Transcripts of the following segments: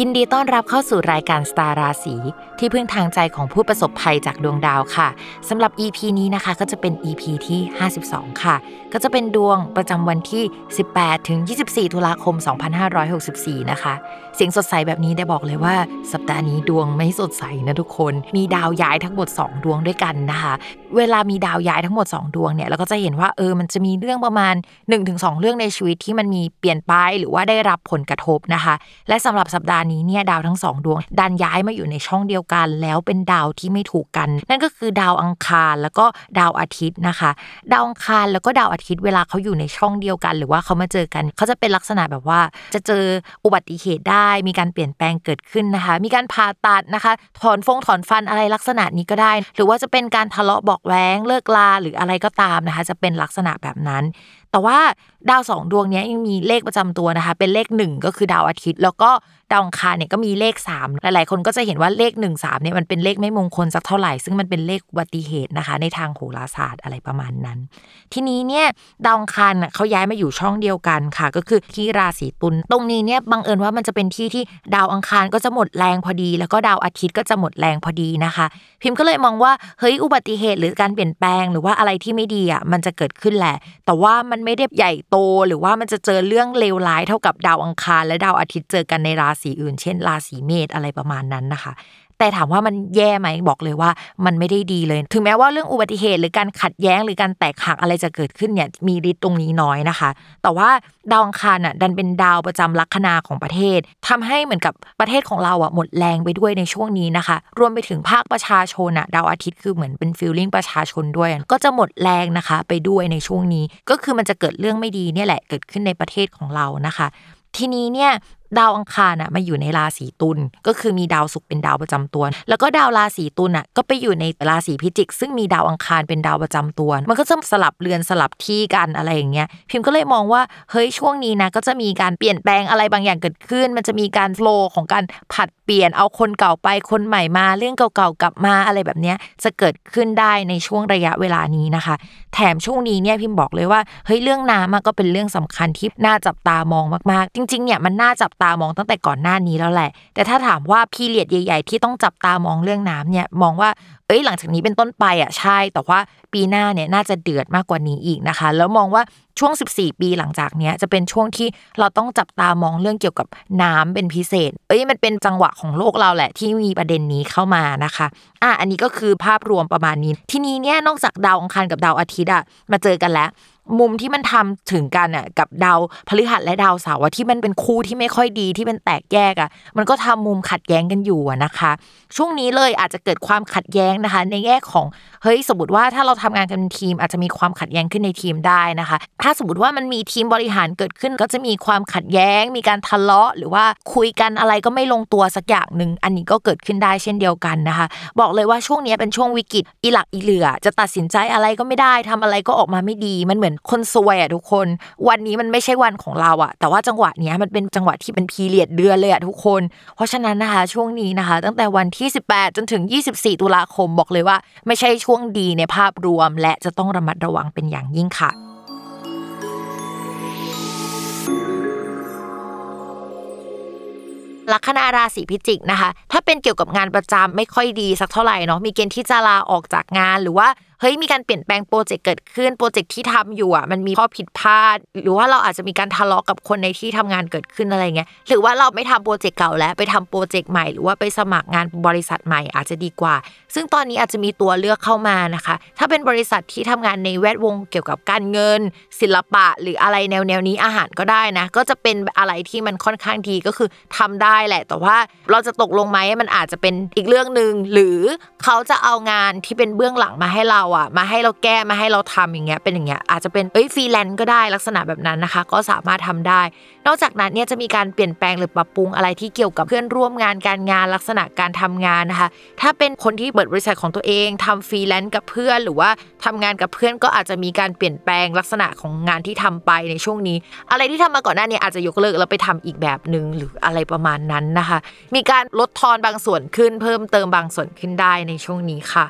ยินดีต้อนรับเข้าสู่รายการสตาราศีที่พึ่งทางใจของผู้ประสบภัยจากดวงดาวค่ะสำหรับ EP นี้นะคะก็จะเป็น EP ที่ 52 ค่ะ ก็จะเป็นดวงประจำวันที่ 18 ถึง 24 ตุลาคม 2564 นะคะ เสียงสดใสแบบนี้ได้บอกเลยว่า สัปดาห์นี้ดวงไม่สดใสนะทุกคน มีดาวย้ายทั้งหมด 2 ดวงด้วยกันนะคะ เวลามีดาวย้ายทั้งหมด 2 ดวงเนี่ยเราก็จะเห็นว่าเออมันจะมีเรื่องประมาณ 1-2 เรื่องในชีวิตที่มันมีเปลี่ยนไปหรือว่าได้รับผลกระทบนะคะ และสำหรับสัปดาห์นี้เนี่ยดาวทั้งสองดวง ดันย้ายมาอยู่ในช่องเดียวกัน แล้วเป็นดาวที่ไม่ถูกกัน นั่นก็คือดาวอังคารแล้วก็ดาวอาทิตย์นะคะ ดาวอังคารแล้วก็ดาวอาทิตย์เวลาเขาอยู่ในช่องเดียวกัน หรือว่าเขามาเจอกันเขาจะเป็นลักษณะแบบว่า จะเจออุบัติเหตุได้ มีการเปลี่ยนแปลงเกิดขึ้นนะคะ มีการผ่าตัดนะคะ ถอนฟงถอนฟันอะไรลักษณะนี้ก็ได้ หรือว่าจะเป็นการทะเลาะบอกแว้งเลิกลาหรืออะไรก็ตามนะคะ จะเป็นลักษณะแบบนั้น แต่ว่าดาวสองดวงนี้ยังมีเลขประจำตัวนะคะ เป็นเลขหนึ่งก็คือดาวอาทิตย์ แล้วก็ดาวอังคารเนี่ยก็มีเลข3หลายๆ คนก็จะเห็นว่าเลข1 3เนี่ยมันเป็นเลขไม่มงคลสักเท่าไหร่ ซึ่งมันเป็นเลขอุบัติเหตุนะคะ ในทางโหราศาสตร์อะไรประมาณนั้น ทีนี้เนี่ยดาวอังคารเขาย้ายมาอยู่ช่องเดียวกันค่ะ ก็คือที่ราศีตุลตรงนี้เนี่ยบังเอิญว่ามันจะเป็นที่ที่ดาวอังคารก็จะหมดแรงพอดี แล้วก็ดาวอาทิตย์ก็จะหมดแรงพอดีนะคะ พิมพ์ก็เลยมองว่าเฮ้ยอุบัติเหตุหรือการเปลี่ยนแปลง หรือว่าอะไรที่ไม่ดีอะมันจะเกิดขึ้นแหละ แต่ว่ามันไม่ได้ใหญ่โต หรือว่ามันจะเจอเรื่องเลวร้ายเท่ากับดาวอังคาร และดาวอาทิตย์เจอกันในราศีอื่น เช่น ราศีเมษอะไรประมาณนั้นนะคะ แต่ถามว่ามันแย่ไหมบอกเลยว่ามันไม่ได้ดีเลย ถึงแม้ว่าเรื่องอุบัติเหตุหรือการขัดแย้งหรือการแตกหักอะไรจะเกิดขึ้นเนี่ยมีฤทธิ์ตรงนี้น้อยนะคะ แต่ว่าดาวอังคารอะดันเป็นดาวประจำลัคนาของประเทศทำให้เหมือนกับประเทศของเราอะหมดแรงไปด้วยในช่วงนี้นะคะ รวมไปถึงภาคประชาชนอะดาวอาทิตย์คือเหมือนเป็นฟิลลิ่งประชาชนด้วย ก็จะหมดแรงนะคะไปด้วยในช่วงนี้ ก็คือมันจะเกิดเรื่องไม่ดีเนี่ยแหละเกิดขึ้นในประเทศของเรานะคะทีนี้เนี่ย ดาวอังคารอะมาอยู่ในราศีตุลก็คือมีดาวศุกร์เป็นดาวประจำตัว แล้วก็ดาวราศีตุลอะก็ไปอยู่ในราศีพิจิก ซึ่งมีดาวอังคารเป็นดาวประจำตัว มันก็จะสลับเรือนสลับที่กันอะไรอย่างเงี้ยพิมพ์ก็เลยมองว่าเฮ้ยช่วงนี้นะก็จะมีการเปลี่ยนแปลงอะไรบางอย่างเกิดขึ้น มันจะมีการโฟล์ของการผัดเปลี่ยนเอาคนเก่าไปคนใหม่มาเรื่องเก่าๆกลับมาอะไรแบบเนี้ยจะเกิดขึ้นได้ในช่วงระยะเวลานี้นะคะ แถมช่วงนี้เนี่ยพิมพ์บอกเลยว่าเฮ้ยเรื่องน้ำก็เป็นเรื่องสำคัญที่น่าจับตามองมากๆ จริงๆเนี่ยมันน่าจับตามองตั้งแต่ก่อนหน้านี้แล้วแหละ แต่ถ้าถามว่าพีเรียดใหญ่ ๆ ที่ต้องจับตามองเรื่องน้ำเนี่ยมองว่าเอ้ยหลังจากนี้เป็นต้นไปอะใช่ แต่ว่า ปีหน้าเนี่ยน่าจะเดือดมากกว่านี้อีกนะคะ แล้วมองว่าช่วง 14 ปีหลังจากเนี้ยจะเป็นช่วงที่เราต้องจับตามองเรื่องเกี่ยวกับน้ำเป็นพิเศษ เอ้ยมันเป็นจังหวะของโลกเราแหละที่มีประเด็นนี้เข้ามานะคะ อะอันนี้ก็คือภาพรวมประมาณนี้ ทีนี้เนี่ยนอกจากดาวอังคารกับดาวอาทิตย์อะมาเจอกันแล้วมุมที่มันทำถึงกันอะกับดาวพฤหัสและดาวเสาร์ที่มันเป็นคู่ที่ไม่ค่อยดีที่เป็นแตกแยกอะมันก็ทำมุมขัดแย้งกันอยู่นะคะ ช่วงนี้เลยอาจจะเกิดความขัดแย้งนะคะ ในแง่ของเฮ้ยสมมติว่าถ้าเราทำงานกันเป็นทีมอาจจะมีความขัดแย้งขึ้นในทีมได้นะคะ ถ้าสมมติว่ามันมีทีมบริหารเกิดขึ้น ก็จะมีความขัดแย้ง มีการทะเลาะ หรือว่าคุยกันอะไรก็ไม่ลงตัวสักอย่างหนึ่งอันนี้ก็เกิดขึ้นได้เช่นเดียวกันนะคะ บอกเลยว่าช่วงนี้เป็นช่วงวิกฤตอีหลักอีเหลือ จะตัดสินใจอะไรก็ไม่ได้ทำอะไรก็ออกมาไม่ดี มันเหมือนคนซวยอะทุกคน วันนี้มันไม่ใช่วันของเราอะ แต่ว่าจังหวะนี้มันเป็นจังหวะที่เป็นพีเรียดเดือนเลยอะทุกคน เพราะฉะนั้นนะคะช่วงนี้นะคะ ตั้งแต่วันที่ 18 จนถึง 24 ตุลาคมบอกเลยว่า ไม่ใช่ช่วงดีในภาพรวม และจะต้องระมัดระวังเป็นอย่างยิ่งค่ะลัคนาราศีพิจิกนะคะ ถ้าเป็นเกี่ยวกับงานประจำไม่ค่อยดีสักเท่าไหร่เนาะมีเกณฑ์ที่จะลาออกจากงานหรือว่า เฮ้ยมีการเปลี่ยนแปลงโปรเจกต์เกิดขึ้นโปรเจกต์ที่ทำอยู่อะมันมีข้อผิดพลาด หรือว่าเราอาจจะมีการทะเลาะกับคนในที่ทำงานเกิดขึ้นอะไรเงี้ยหรือว่าเราไม่ทำโปรเจกต์เก่าแล้วไปทำโปรเจกต์ใหม่หรือว่าไปสมัครงานบริษัทใหม่อาจจะดีกว่า ซึ่งตอนนี้อาจจะมีตัวเลือกเข้ามานะคะ ถ้าเป็นบริษัทที่ทำงานในแวดวงเกี่ยวกับการเงิน ศิลปะ หรืออะไรแนวแนวนี้อาหารก็ได้นะ ก็จะเป็นอะไรที่มันค่อนข้างดีก็คือทำได้แหละ แต่ว่าเราจะตกลงไหมมันอาจจะเป็นอีกเรื่องหนึ่งหรือเขาจะเอางานที่เป็นเบื้องหลังมาให้เราอะมาให้เราแก้มาให้เราทำอย่างเงี้ยเป็นอย่างเงี้ยอาจจะเป็นเอ้ยฟรีแลนซ์ก็ได้ลักษณะแบบนั้นนะคะ ก็สามารถทำได้ นอกจากนั้นเนี่ยจะมีการเปลี่ยนแปลงหรือปรับปรุงอะไรที่เกี่ยวกับเพื่อนร่วมงานการงานลักษณะการทำงานนะคะ ถ้าเป็นคนที่เปิดบริษัทของตัวเองทำฟรีแลนซ์กับเพื่อน หรือว่าทำงานกับเพื่อนก็อาจจะมีการเปลี่ยนแปลงลักษณะของงานที่ทำไปในช่วงนี้ อะไรที่ทำมาก่อนหน้านี้อาจจะยกเลิกแล้วไปทำอีกแบบหนึ่งหรืออะไรประมาณนั้นนะคะ มีการลดทอนบางส่วนขึ้นเพิ่มเติมบางส่วนขึ้นได้ในช่วงนี้ค่ะ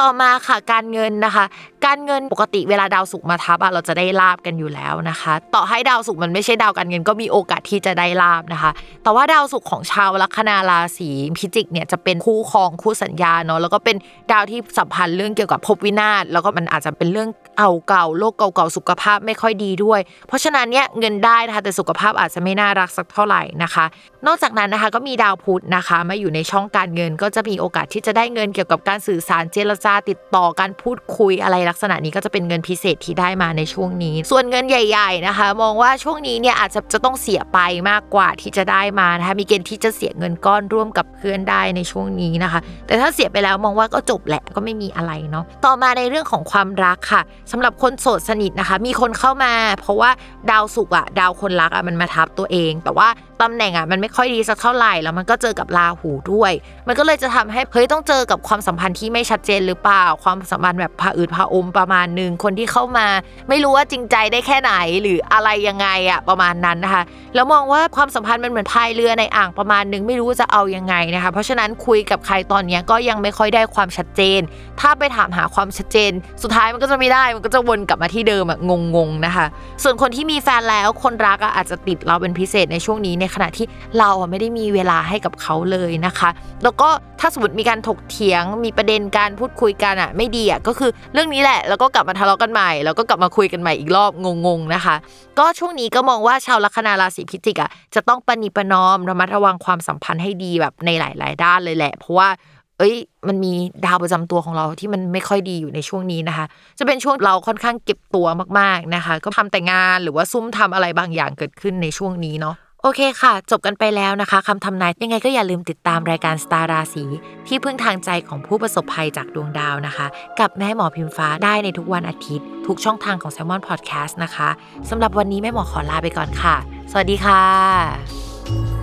ต่อมาค่ะการเงินนะคะ การเงินปกติเวลาดาวศุกมาทับอะเราจะได้ลาบกันอยู่แล้วนะคะ ต่อให้ดาวศุกมันไม่ใช่ดาวการเงินก็มีโอกาสที่จะได้ลาบนะคะ แต่ว่าดาวศุกของชาวลัคนาราศีพิจิกเนี่ยจะเป็นคู่ครองคู่สัญญาเนาะแล้วก็เป็นดาวที่สัมพันธ์เรื่องเกี่ยวกับภพวินาศแล้วก็มันอาจจะเป็นเรื่องเอาเก่าโลกเก่าๆสุขภาพไม่ค่อยดีด้วย เพราะฉะนั้นเนี่ยเงินได้นะคะแต่สุขภาพอาจจะไม่น่ารักสักเท่าไหร่นะคะ นอกจากนั้นนะคะก็มีดาวพุธนะคะมาอยู่ในช่องการเงินก็จะมีโอกาสที่จะได้เงินเกี่ยวกับการสื่อสารเจรจาติดต่อการพูดคุยอะไรลักษณะนี้ก็จะเป็นเงินพิเศษที่ได้มาในช่วงนี้ ส่วนเงินใหญ่ๆนะคะ มองว่าช่วงนี้เนี่ยอาจจะจะต้องเสียไปมากกว่าที่จะได้มานะคะมีเกณฑ์ที่จะเสียเงินก้อนร่วมกับเพื่อนได้ในช่วงนี้นะคะ แต่ถ้าเสียไปแล้วมองว่าก็จบแหละก็ไม่มีอะไรเนาะต่อมาในเรื่องของความรักค่ะสำหรับคนโสดสนิทนะคะ มีคนเข้ามา เพราะว่าดาวศุกอะดาวคนรักอะมันมาทับตัวเอง แต่ว่าตำแหน่งอะมันไม่ค่อยดีสักเท่าไหร่แล้วมันก็เจอกับราหูด้วย มันก็เลยจะทำให้เฮ้ยต้องเจอกับความสัมพันธ์ที่ไม่ชัดเจนหรือเปล่า ความสัมพันธ์แบบผาอืดผาอมประมาณหนึ่งคนที่เข้ามา ไม่รู้ว่าจริงใจได้แค่ไหนหรืออะไรยังไงอะประมาณนั้นนะคะ แล้วมองว่าความสัมพันธ์มันเหมือนพายเรือในอ่างประมาณหนึงไม่รู้จะเอายังไงนะคะ เพราะฉะนั้นคุยกับใครตอนนี้ก็ยังไม่ค่อยได้ความชัดเจน ถ้าไปถามหาความชัดเจน สุดท้ายมันก็จะไม่ได้มันก็จะวนกลับมาที่เดิมอะงงๆนะคะ ส่วนคนที่มีแฟนแล้วคนรักอะอาจจะติดเราเป็นพิเศษในช่วงนี้ในขณะที่เราไม่ได้มีเวลาให้กับเขาเลยนะคะ แล้วก็ถ้าสมมติมีการถกเถียงมีประเด็นการพูดคุยกันอะไม่ดีอะก็คือเรื่องนี้แหละ แล้วก็กลับมาทะเลาะกันใหม่ แล้วก็กลับมาคุยกันใหม่อีกรอบงงๆนะคะ ก็ช่วงนี้ก็มองว่าชาวลัคนาราศีพิจิกอะจะต้องปณิปนอมระมัดระวังความสัมพันธ์ให้ดีแบบในหลาย ๆ ด้านเลยแหละ เพราะว่าเอ้ยมันมีดาวประจำตัวของเราที่มันไม่ค่อยดีอยู่ในช่วงนี้นะคะ จะเป็นช่วงเราค่อนข้างเก็บตัวมากๆนะคะ ก็ทำแต่งานหรือว่าซุ่มทำอะไรบางอย่างเกิดขึ้นในช่วงนี้เนาะ โอเคค่ะ จบกันไปแล้วนะคะคำทำนายยังไงก็อย่าลืมติดตามรายการสตาร์ราศีที่พึ่งทางใจของผู้ประสบภัยจากดวงดาวนะคะ กับแม่หมอพิมฟ้าได้ในทุกวันอาทิตย์ ทุกช่องทางของ s ซ l m o n Podcast นะคะสำหรับวันนี้แม่หมอขอลาไปก่อนค่ะ สวัสดีค่ะ